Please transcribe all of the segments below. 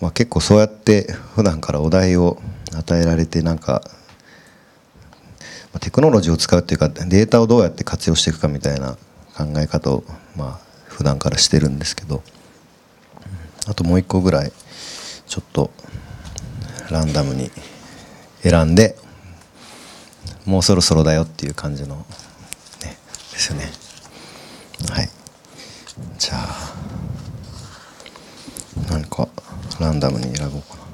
まあ、結構そうやって普段からお題を与えられてなんかテクノロジーを使うっていうかデータをどうやって活用していくかみたいな考え方をまあ普段からしてるんですけど。あともう一個ぐらいちょっとランダムに選んでもうそろそろだよっていう感じのねですよね。はい。じゃあ何かランダムに選ぼうかな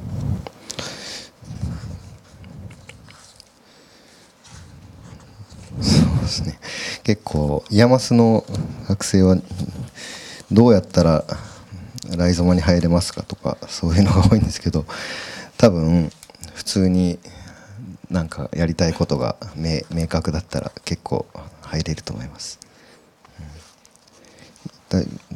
そうですね結構 IAMAS の学生はどうやったらライゾマに入れますかとかそういうのが多いんですけど多分普通になんかやりたいことが明明確だったら結構入れると思います。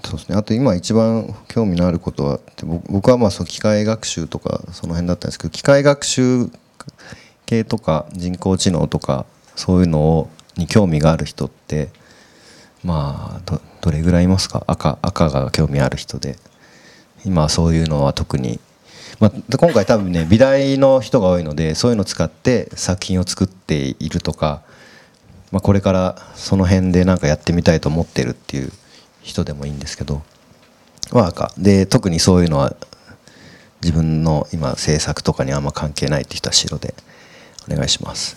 そうですね、あと今一番興味のあることは僕はまあその機械学習とかその辺だったんですけど機械学習系とか人工知能とかそういうのをに興味がある人ってまあどれぐらいいますか？赤赤が興味ある人で。今はそういうのは特に、まあ、今回多分ね美大の人が多いのでそういうのを使って作品を作っているとか、まあ、これからその辺で何かやってみたいと思ってるっていう人でもいいんですけどは赤で特にそういうのは自分の今制作とかにあんま関係ないって人は白でお願いします。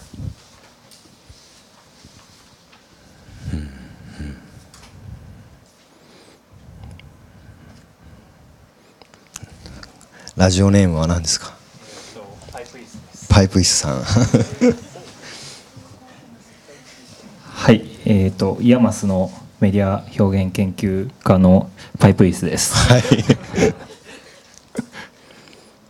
ラジオネームは何ですか？パイプ椅子です。パイプ椅子さん。はいえっ、と IAMAS のメディア表現研究科のパイプ椅子です。はい。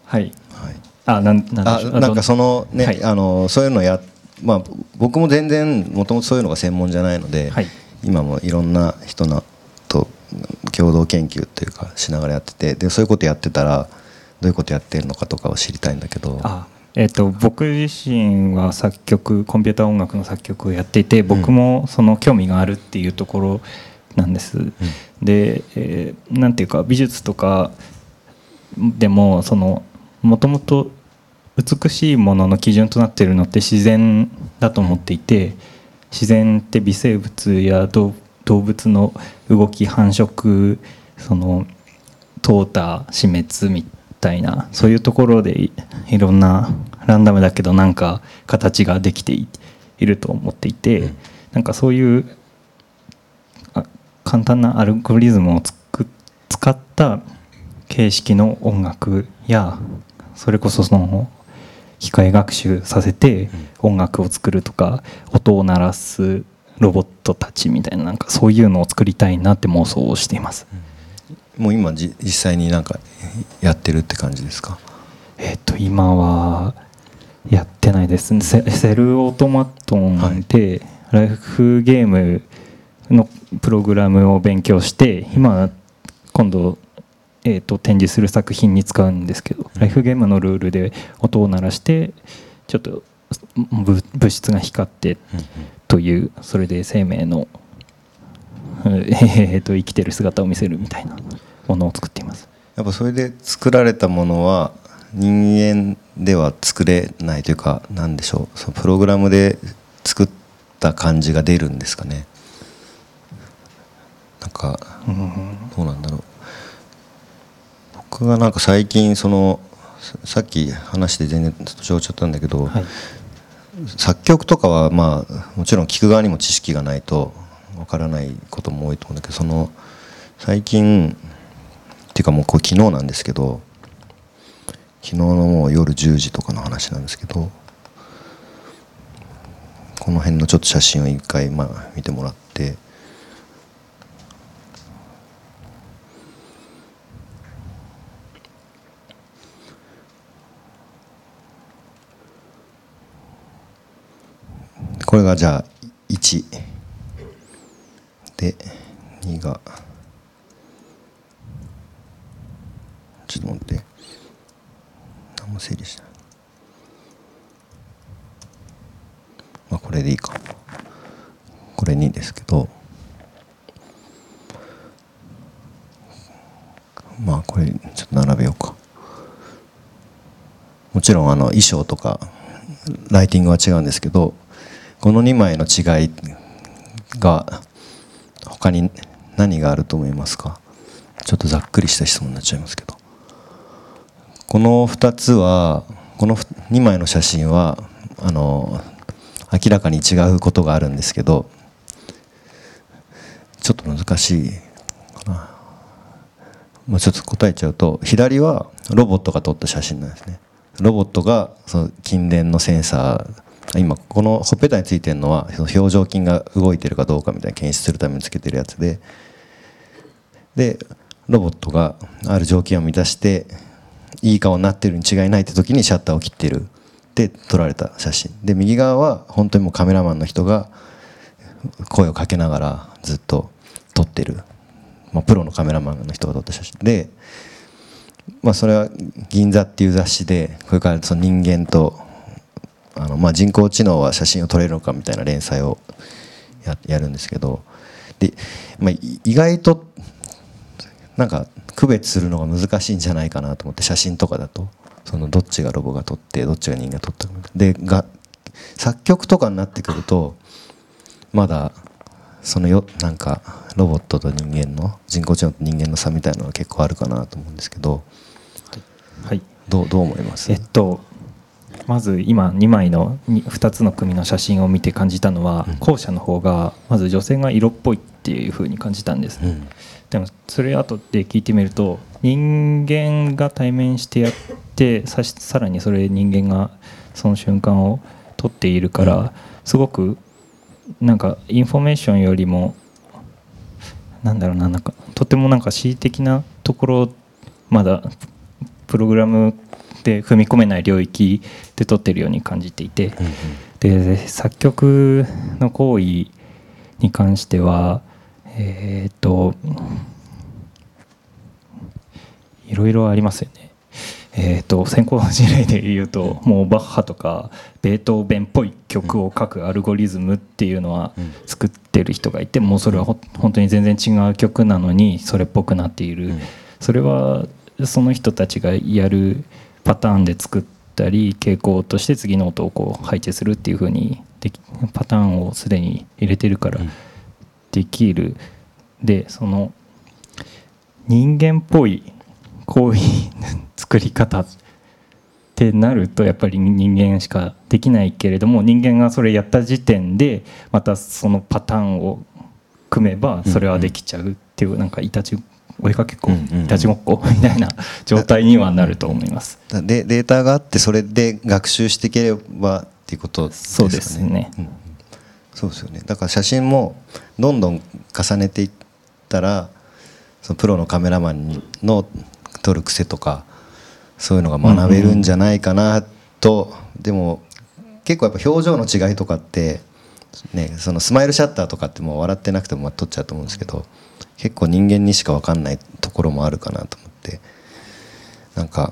はい。はい。あなんなんあなんかそのね、はい。あのそういうのやまあ僕も全然もともとそういうのが専門じゃないので、はい。今もいろんな人のと共同研究というかしながらやっててでそういうことやってたらどういうことやってるのかとかを知りたいんだけど。あえっと僕自身は作曲コンピューター音楽の作曲をやっていて僕もその興味があるっていうところなんです。で、えーなんていうか美術とかでもそのもともと美しいものの基準となっているのって自然だと思っていて自然って微生物や動動物の動き繁殖その淘汰死滅みたいなそういうところでいいろんなランダムだけどなんか形ができていいると思っていて、なんかそういうあ簡単なアルゴリズムを使った形式の音楽やそれこそその機械学習させて音楽を作るとか音を鳴らすロボットたちみたいななんかそういうのを作りたいなって妄想をしています。もう今じ実際になんかやってるって感じですか？えっ、と今はやってないです。ねセセルオートマトンでライフゲームのプログラムを勉強して今今度、えー、と展示する作品に使うんですけど、ライフゲームのルールで音を鳴らしてちょっとぶ物質が光ってというそれで生命の、うんえー、と生きてる姿を見せるみたいなものを作っています。やっぱそれで作られたものは人間では作れないというか何でしょう。そのプログラムで作った感じが出るんですかね。なんかどうなんだろう。僕がなんか最近そのささっき話して全然ちょっとちゃったんだけど、はい。作曲とかはまあもちろん聴く側にも知識がないとわからないことも多いと思うんだけどその最近っていうかもうこれ昨日なんですけど昨日のもう夜10時とかの話なんですけどこの辺のちょっと写真を一回まあ見てもらってこれがじゃあ1で2がちょっと待って何も整理しないまあこれでいいかこれ2ですけどまあこれちょっと並べようかもちろんあの衣装とかライティングは違うんですけどこの2枚の違いが他に何があると思いますかちょっとざっくりした質問になっちゃいますこの2つはこの2枚の写真はあの明らかに違うことがあるんですけどちょっと難しいかな、まあ、ちょっと答えちゃうと左はロボットが撮った写真なんですね。ロボットがその筋電のセンサー今このほっぺたについてるのはその表情筋が動いてるかどうかみたいな検出するためにつけてるやつででロボットがある条件を満たしていい顔になってるに違いないって時にシャッターを切ってる。で撮られた写真。で右側は本当にもうカメラマンの人が声をかけながらずっと撮ってる、まあ、プロのカメラマンの人が撮った写真。で、まあ、それは「銀座」っていう雑誌でこれからその人間とあの、まあ、人工知能は写真を撮れるのかみたいな連載をやるんですけど。で、まあ、意外となんか区別するのが難しいんじゃないかなと思って写真とかだと。そのどっちがロボが撮ってどっちが人間が撮ったか。でが作曲とかになってくるとまだそのよなんかロボットと人間の人工知能と人間の差みたいなのは結構あるかなと思うんですけど、はい、どうどう思います？えっとまず今2枚の 2, つの組の写真を見て感じたのは、うん、後者の方がまず女性が色っぽいっていうふうに感じたんです、うん、でもそれ後で聞いてみると人間が対面してやってささらにそれ人間がその瞬間を撮っているから、すごくなんかインフォメーションよりもなんだろうななんかとてもなんか恣意的なところまだプログラムで踏み込めない領域で撮ってるように感じていて、で作曲の行為に関してはえっ、といろいろありますよね。えーと、先行事例で言うともうバッハとかベートーベンっぽい曲を書くアルゴリズムっていうのは作ってる人がいてもうそれは本当に全然違う曲なのにそれっぽくなっている。それはその人たちがやるパターンで作ったり傾向として次の音をこう配置するっていう風にでパターンをすでに入れてるからできるでその人間っぽいこういう作り方ってなるとやっぱり人間しかできないけれども人間がそれやった時点でまたそのパターンを組めばそれはできちゃうっていうなんかいたちお絵かけっこ、いたちごっこ みたいな状態にはなると思います。でデータがあってそれで学習していければっていうことですよね。そうですね、うん、そうですよね。だから写真もどんどん重ねていったらそのプロのカメラマンの取る癖とかそういうのが学べるんじゃないかなと、でも結構やっぱ表情の違いとかってねそのスマイルシャッターとかってもう笑ってなくても撮っちゃうと思うんですけど結構人間にしか分かんないところもあるかなと思って。なんか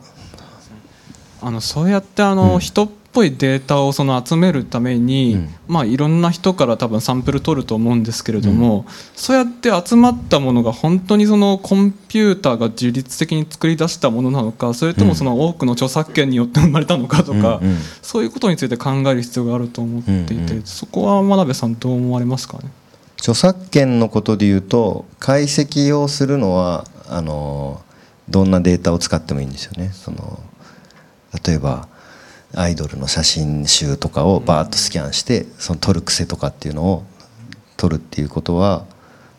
あのそうやってあの、うん、人ぽいデータをその集めるために、うん、まあ、いろんな人から多分サンプル取ると思うんですけれども、うん、そうやって集まったものが本当にそのコンピューターが自律的に作り出したものなのかそれともその多くの著作権によって生まれたのかとか、うんうん、そういうことについて考える必要があると思っていて、うんうん、そこは真鍋さんどう思われますかね？著作権のことでいうと解析をするのはあのどんなデータを使ってもいいんですよね。その例えばアイドルの写真集とかをバーッとスキャンしてその撮る癖とかっていうのを撮るっていうことは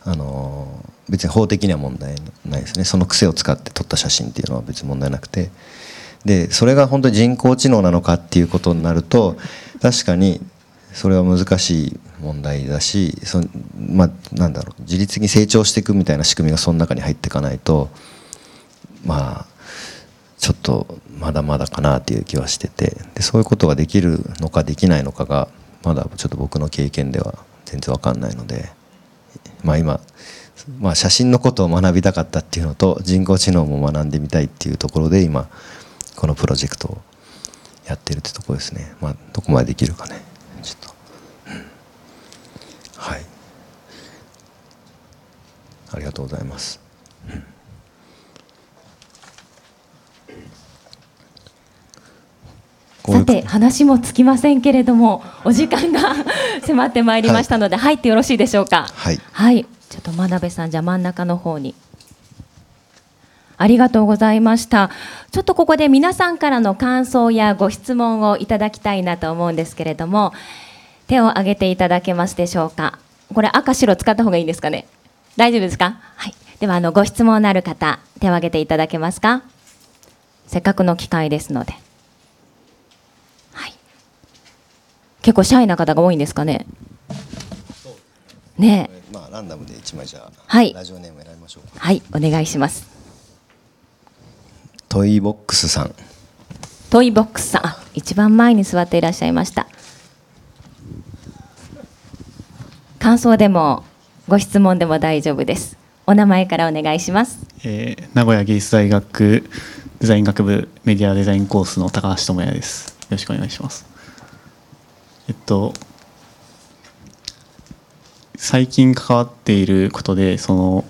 あの別に法的には問題ないですね。その癖を使って撮った写真っていうのは別に問題なくて。でそれが本当に人工知能なのかっていうことになると確かにそれは難しい問題だしそまあなんだろう。自律的に成長していくみたいな仕組みがその中に入っていかないとまあちょっとまだまだかなっていう気はしててでそういうことができるのかできないのかがまだちょっと僕の経験では全然わかんないので、まあ、今、まあ、写真のことを学びたかったっていうのと人工知能も学んでみたいっていうところで今このプロジェクトをやってるってとこですね、まあ、どこまでできるかね。ちょっと、はい。ありがとうございます。て話もつきませんけれどもお時間が 迫ってまいりましたので、入ってよろしいでしょうか？はい。はい。ちょっと真鍋さんじゃあ真ん中の方に。ありがとうございました。ちょっとここで皆さんからの感想やご質問をいただきたいなと思うんですけれども手を挙げていただけますでしょうか？これ赤白使った方がいいんですかね？大丈夫ですか？はい。ではあのご質問のある方手を挙げていただけますか？せっかくの機会ですのではい結構シャイな方が多いんですかね。ね。えまあランダムで一枚じゃあ、はい。ラジオネーム選びましょうか。はいお願いします。トイボックスさん。トイボックスさん。あ一番前に座っていらっしゃいました。感想でもご質問でも大丈夫です。お名前からお願いします。えー名古屋芸術大学デザイン学部メディアデザインコースの高橋智也です。よろしくお願いします。えっと最近関わっていることでその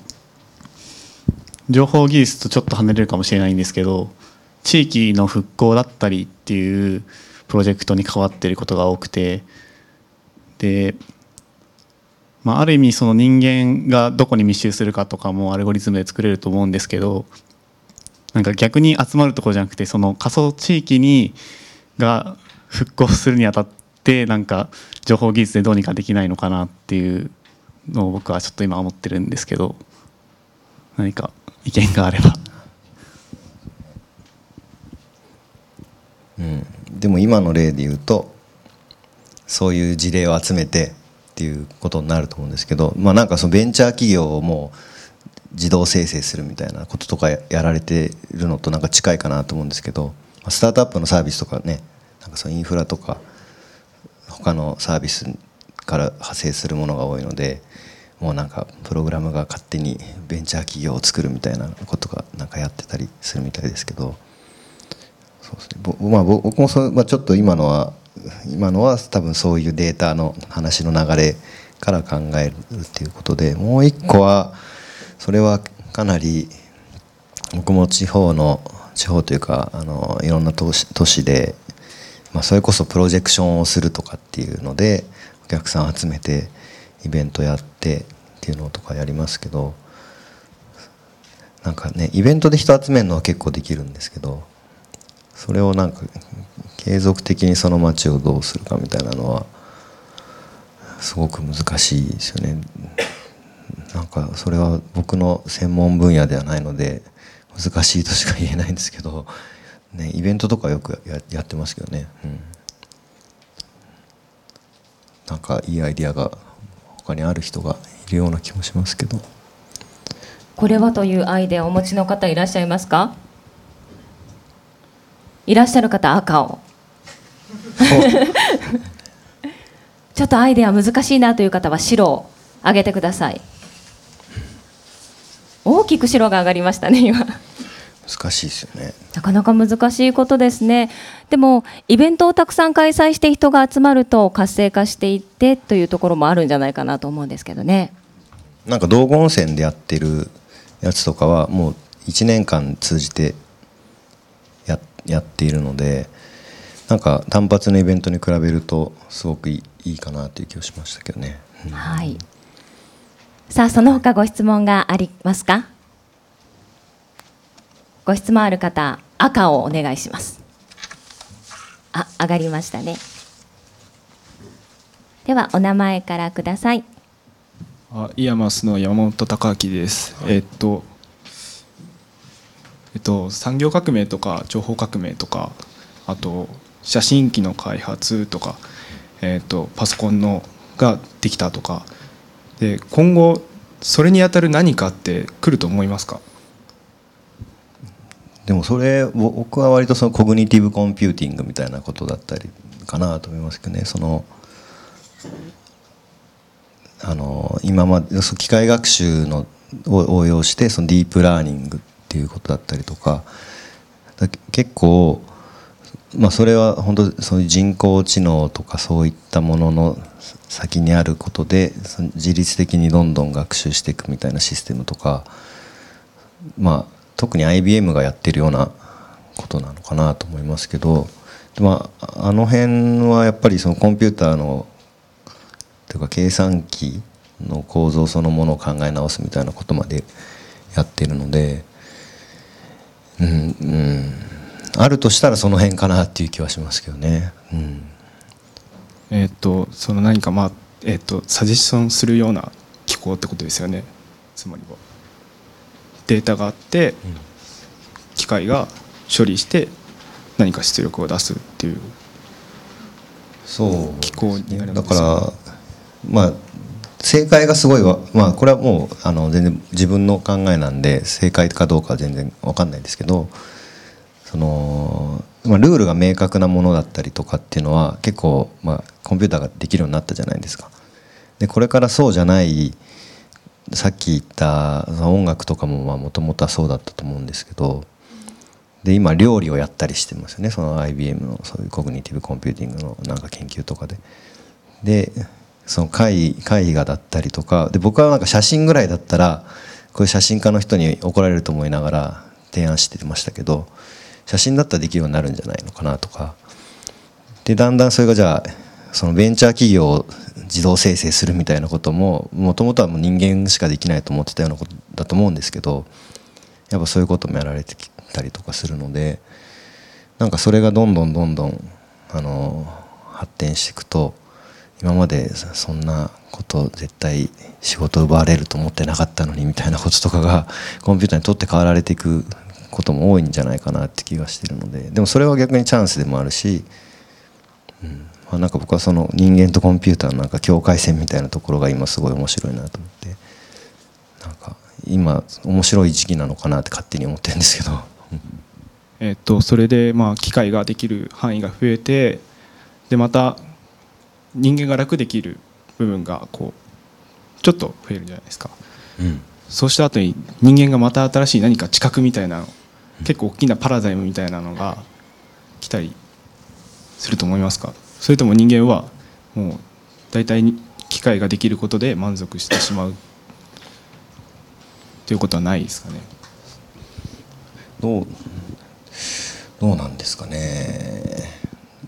情報技術とちょっと離れるかもしれないんですけど地域の復興だったりっていうプロジェクトに関わっていることが多くてでまあ、ある意味その人間がどこに密集するかとかもアルゴリズムで作れると思うんですけどなんか逆に集まるところじゃなくてその仮想地域にが復興するにあたってなんか情報技術でどうにかできないのかなっていうのを僕はちょっと今思ってるんですけど何か意見があれば。うん、でも今の例で言うとそういう事例を集めてっていうことになると思うんですけど、まあ、なんかそのベンチャー企業をもう自動生成するみたいなこととかやられてるのとなんか近いかなと思うんですけどスタートアップのサービスとかねなんかそのインフラとか他のサービスから派生するものが多いのでもうなんかプログラムが勝手にベンチャー企業を作るみたいなことがなんかやってたりするみたいですけど。そうですね、ぼまあ、僕もそ、まあ、ちょっと今のは今のは多分そういうデータの話の流れから考えるっていうことでもう一個はそれはかなり僕も地方の地方というかあのいろんな都市都市で、まあ、それこそプロジェクションをするとかっていうのでお客さん集めてイベントやってっていうのとかやりますけどなんかねイベントで人集めるのは結構できるんですけどそれをなんか継続的にその街をどうするかみたいなのはすごく難しいですよね。なんかそれは僕の専門分野ではないので難しいとしか言えないんですけど、ね、イベントとかよくややってますけどね、うん、なんかいいアイディアが他にある人がいるような気もしますけど。これはというアイデアをお持ちの方いらっしゃいますか？いらっしゃる方赤を。ちょっとアイデア難しいなという方は白を上げてください。大きく白が上がりましたね今難しいですよね。なかなか難しいことですね。でもイベントをたくさん開催して人が集まると活性化していってというところもあるんじゃないかなと思うんですけどね。なんか道後温泉でやってるやつとかはもう1年間通じてややっているのでなんか単発のイベントに比べるとすごくいいかなという気がしましたけどね。うん。はい。さあその他ご質問がありますか？ご質問ある方赤をお願いします。あ上がりましたね。ではお名前からください。あ IAMAS の山本孝明です。えっとえっと産業革命とか情報革命とかあと写真機の開発とかえっとパソコンのができたとか。で今後それにあたる何かって来ると思いますか？でもそれ僕は割とその cognitive computing みたいなことだったりかなと思いますけどね。そのあの今まで機械学習のを応用してそのディープラーニングっていうことだったりとか結構まあそれは本当そういう人工知能とかそういったものの先にあることで自律的にどんどん学習していくみたいなシステムとかまあ特に IBM がやってるようなことなのかなと思いますけどまあ、あの辺はやっぱりそのコンピューターのというか計算機の構造そのものを考え直すみたいなことまでやってるので、うんうん、あるとしたらその辺かなっていう気はしますけどね。うん。えっとその何かまあえっとサジェスションするような機構ってことですよね。つまりは。データがあって機械が処理して何か出力を出すっていうそう機構になるんです。だからまあ正解がすごいわ。まあこれはもうあの全然自分の考えなんで正解かどうかは全然わかんないですけどその、まあ、ルールが明確なものだったりとかっていうのは結構、まあ、コンピューターができるようになったじゃないですか。でこれからそうじゃないさっき言った音楽とかももともとはそうだったと思うんですけどで今料理をやったりしてますよねその IBM のそういう cognitive computing のなんか研究とかで。でその絵絵画だったりとかで僕はなんか写真ぐらいだったらこういう写真家の人に怒られると思いながら提案してましたけど写真だったらできるようになるんじゃないのかなとかでだんだんそれがじゃあそのベンチャー企業を自動生成するみたいなことももともとはもう人間しかできないと思ってたようなことだと思うんですけどやっぱそういうこともやられてきたりとかするのでなんかそれがどんどんどんどんあの発展していくと今までそんなこと絶対仕事奪われると思ってなかったのにみたいなこととかがコンピューターにとって変わられていくことも多いんじゃないかなって気がしてるのででもそれは逆にチャンスでもあるし、まあ、なんか僕はその人間とコンピューターのなんか境界線みたいなところが今すごい面白いなと思ってなんか今面白い時期なのかなって勝手に思ってるんですけど。えっとそれでまあ機械ができる範囲が増えてでまた人間が楽できる部分がこうちょっと増えるんじゃないですか。うん。そうした後に人間がまた新しい何か知覚みたいなの結構大きなパラダイムみたいなのが来たりすると思いますか？それとも人間はもう大体に機械ができることで満足してしまうということはないですかね。どうどうなんですかね。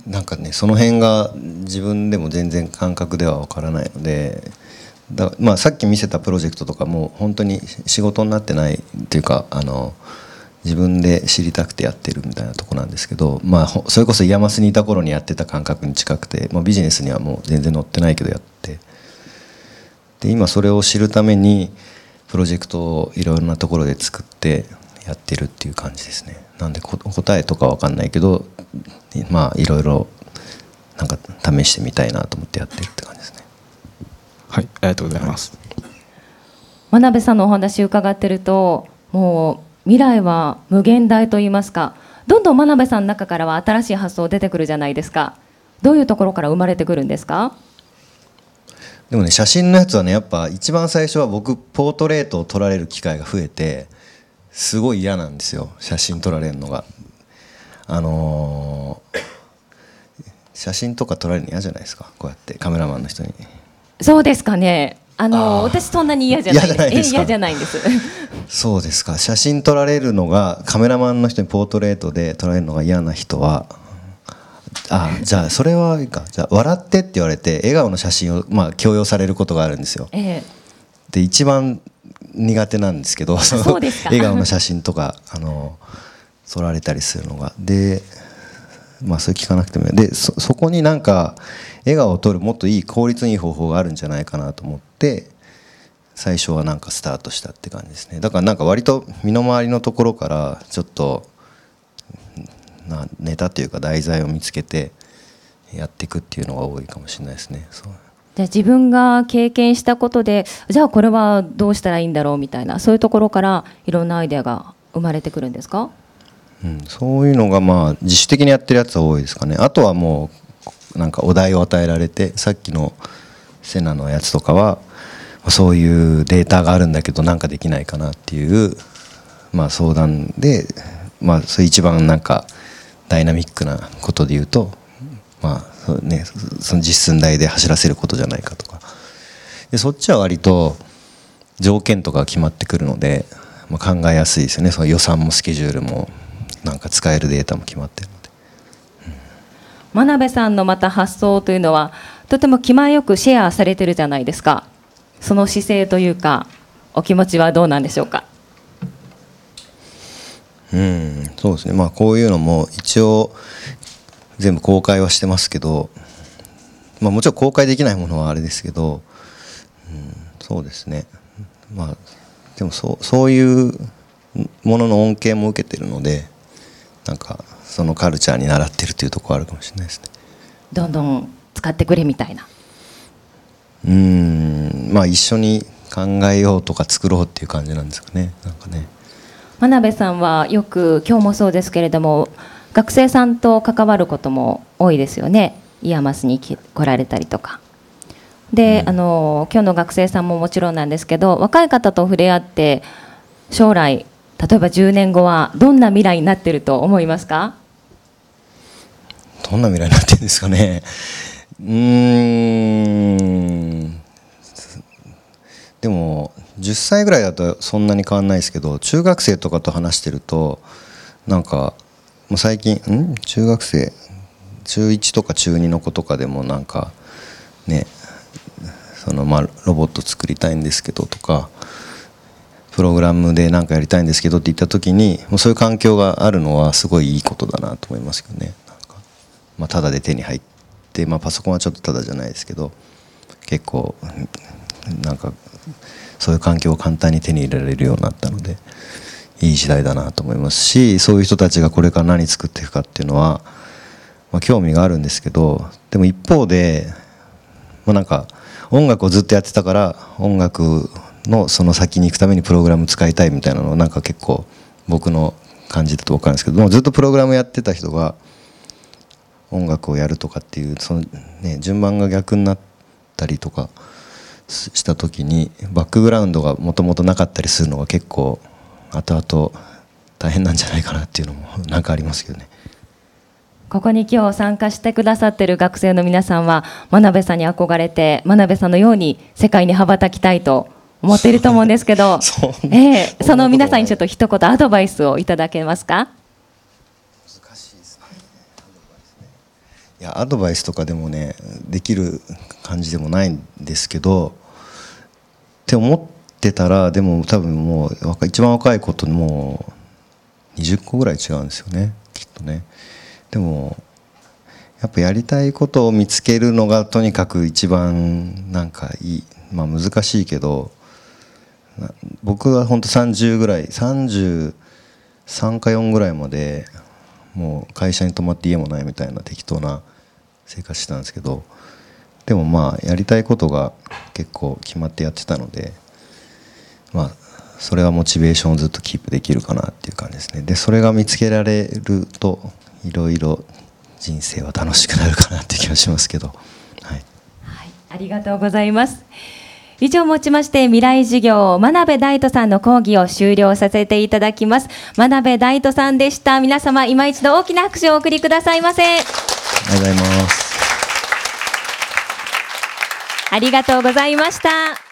なんかねその辺が自分でも全然感覚ではわからないのでだまあさっき見せたプロジェクトとかも本当に仕事になってないっていうかあの自分で知りたくてやってるみたいなとこなんですけど、まあ、ほそれこそ IAMAS にいた頃にやってた感覚に近くて、まあ、ビジネスにはもう全然載ってないけどやって。で今それを知るためにプロジェクトをいろんなところで作ってやってるっていう感じですね。なんでこ答えとかわかんないけどまあいろいろなんか試してみたいなと思ってやってるって感じですね。はいありがとうございます、真鍋さんのお話伺ってるともう未来は無限大と言いますかどんどん真鍋さんの中からは新しい発想出てくるじゃないですか。どういうところから生まれてくるんですか？でもね写真のやつはねやっぱ一番最初は僕ポートレートを撮られる機会が増えてすごい嫌なんですよ写真撮られるのが。あのー写真とか撮られるの嫌じゃないですかこうやってカメラマンの人に。そうですかねあの私そんなに嫌じゃない。嫌じゃないですか？え嫌じゃないんです。そうですか。写真撮られるのがカメラマンの人にポートレートで撮られるのが嫌な人はあじゃあそれはいいか。じゃあ笑ってって言われて笑顔の写真をまあ強要されることがあるんですよ。ええ。で一番苦手なんですけどそ笑顔の写真とかあの撮られたりするのが。でまあそれ聞かなくてもでそそこになんか笑顔を撮るもっといい効率のいい方法があるんじゃないかなと思って最初はなんかスタートしたって感じですね。だからなんか割と身の回りのところからちょっとなネタというか題材を見つけてやっていくっていうのが多いかもしれないですね。そう。じゃあ自分が経験したことでじゃあこれはどうしたらいいんだろうみたいなそういうところからいろんなアイデアが生まれてくるんですか？うん、そういうのがまあ自主的にやってるやつは多いですかね。あとはもうなんかお題を与えられてさっきのセナのやつとかはそういうデータがあるんだけどなんかできないかなっていう、まあ、相談で、まあ、それ一番なんかダイナミックなことで言うと、まあそね、その実寸大で走らせることじゃないかとか。でそっちは割と条件とかが決まってくるので、まあ、考えやすいですよね。その予算もスケジュールもなんか使えるデータも決まってるので。真鍋さんのまた発想というのはとても気前よくシェアされてるじゃないですか。その姿勢というかお気持ちはどうなんでしょうか？うんそうですね。まあこういうのも一応全部公開はしてますけど、まあ、もちろん公開できないものはあれですけど、うん、そうですね。まあでもそうそういうものの恩恵も受けてるのでなんかそのカルチャーに習ってるというところあるかもしれないですね。どんどん使ってくれみたいな。うん。まあ一緒に考えようとか作ろうっていう感じなんですかね。なんかね。真鍋さんはよく今日もそうですけれども学生さんと関わることも多いですよね。 IAMAS に来られたりとか。で、うん、あの今日の学生さんももちろんなんですけど若い方と触れ合って将来例えば10年後はどんな未来になってると思いますか？どんな未来になってるんですかねうん。でも10歳ぐらいだとそんなに変わんないですけど中学生とかと話してるとなんかもう最近ん？中学生？中1とか中2の子とかでもなんかねそのまあロボット作りたいんですけどとかプログラムで何かやりたいんですけどって言った時にもうそういう環境があるのはすごいいいことだなと思いますけどね、まあ、ただで手に入って、まあ、パソコンはちょっとただじゃないですけど結構なんかそういう環境を簡単に手に入れられるようになったのでいい時代だなと思いますしそういう人たちがこれから何作っていくかっていうのは、まあ、興味があるんですけどでも一方で、まあ、なんか音楽をずっとやってたから音楽のその先に行くためにプログラム使いたいみたいなのをなんか結構僕の感じだと分かるんですけどもずっとプログラムやってた人が音楽をやるとかっていうその、ね、順番が逆になったりとかした時にバックグラウンドがもともとなかったりするのが結構後々大変なんじゃないかなっていうのも なんかありますけどね。ここに今日参加してくださってる学生の皆さんは真鍋さんに憧れて真鍋さんのように世界に羽ばたきたいと思っていると思うんですけど そ,、えー、その皆さんにちょっと一言アドバイスをいただけますか難しいですねいやアドバイスとかでもねできる感じでもないんですけどって思ってたらでも多分もう一番若い子ともう20個ぐらい違うんですよねきっとね。でもやっぱやりたいことを見つけるのがとにかく一番なんかいいまあ難しいけど僕は本当30ぐらい33か4ぐらいまでもう会社に泊まって家もないみたいな適当な生活してたんですけどでもまあやりたいことが結構決まってやってたのでまあそれはモチベーションをずっとキープできるかなっていう感じですね。でそれが見つけられるといろいろ人生は楽しくなるかなって気がしますけど。はい、はい、ありがとうございます。以上をもちまして未来授業真鍋大斗さんの講義を終了させていただきます。真鍋大斗さんでした。皆様今一度大きな拍手をお送りくださいませ。ありがとうございます。ありがとうございました。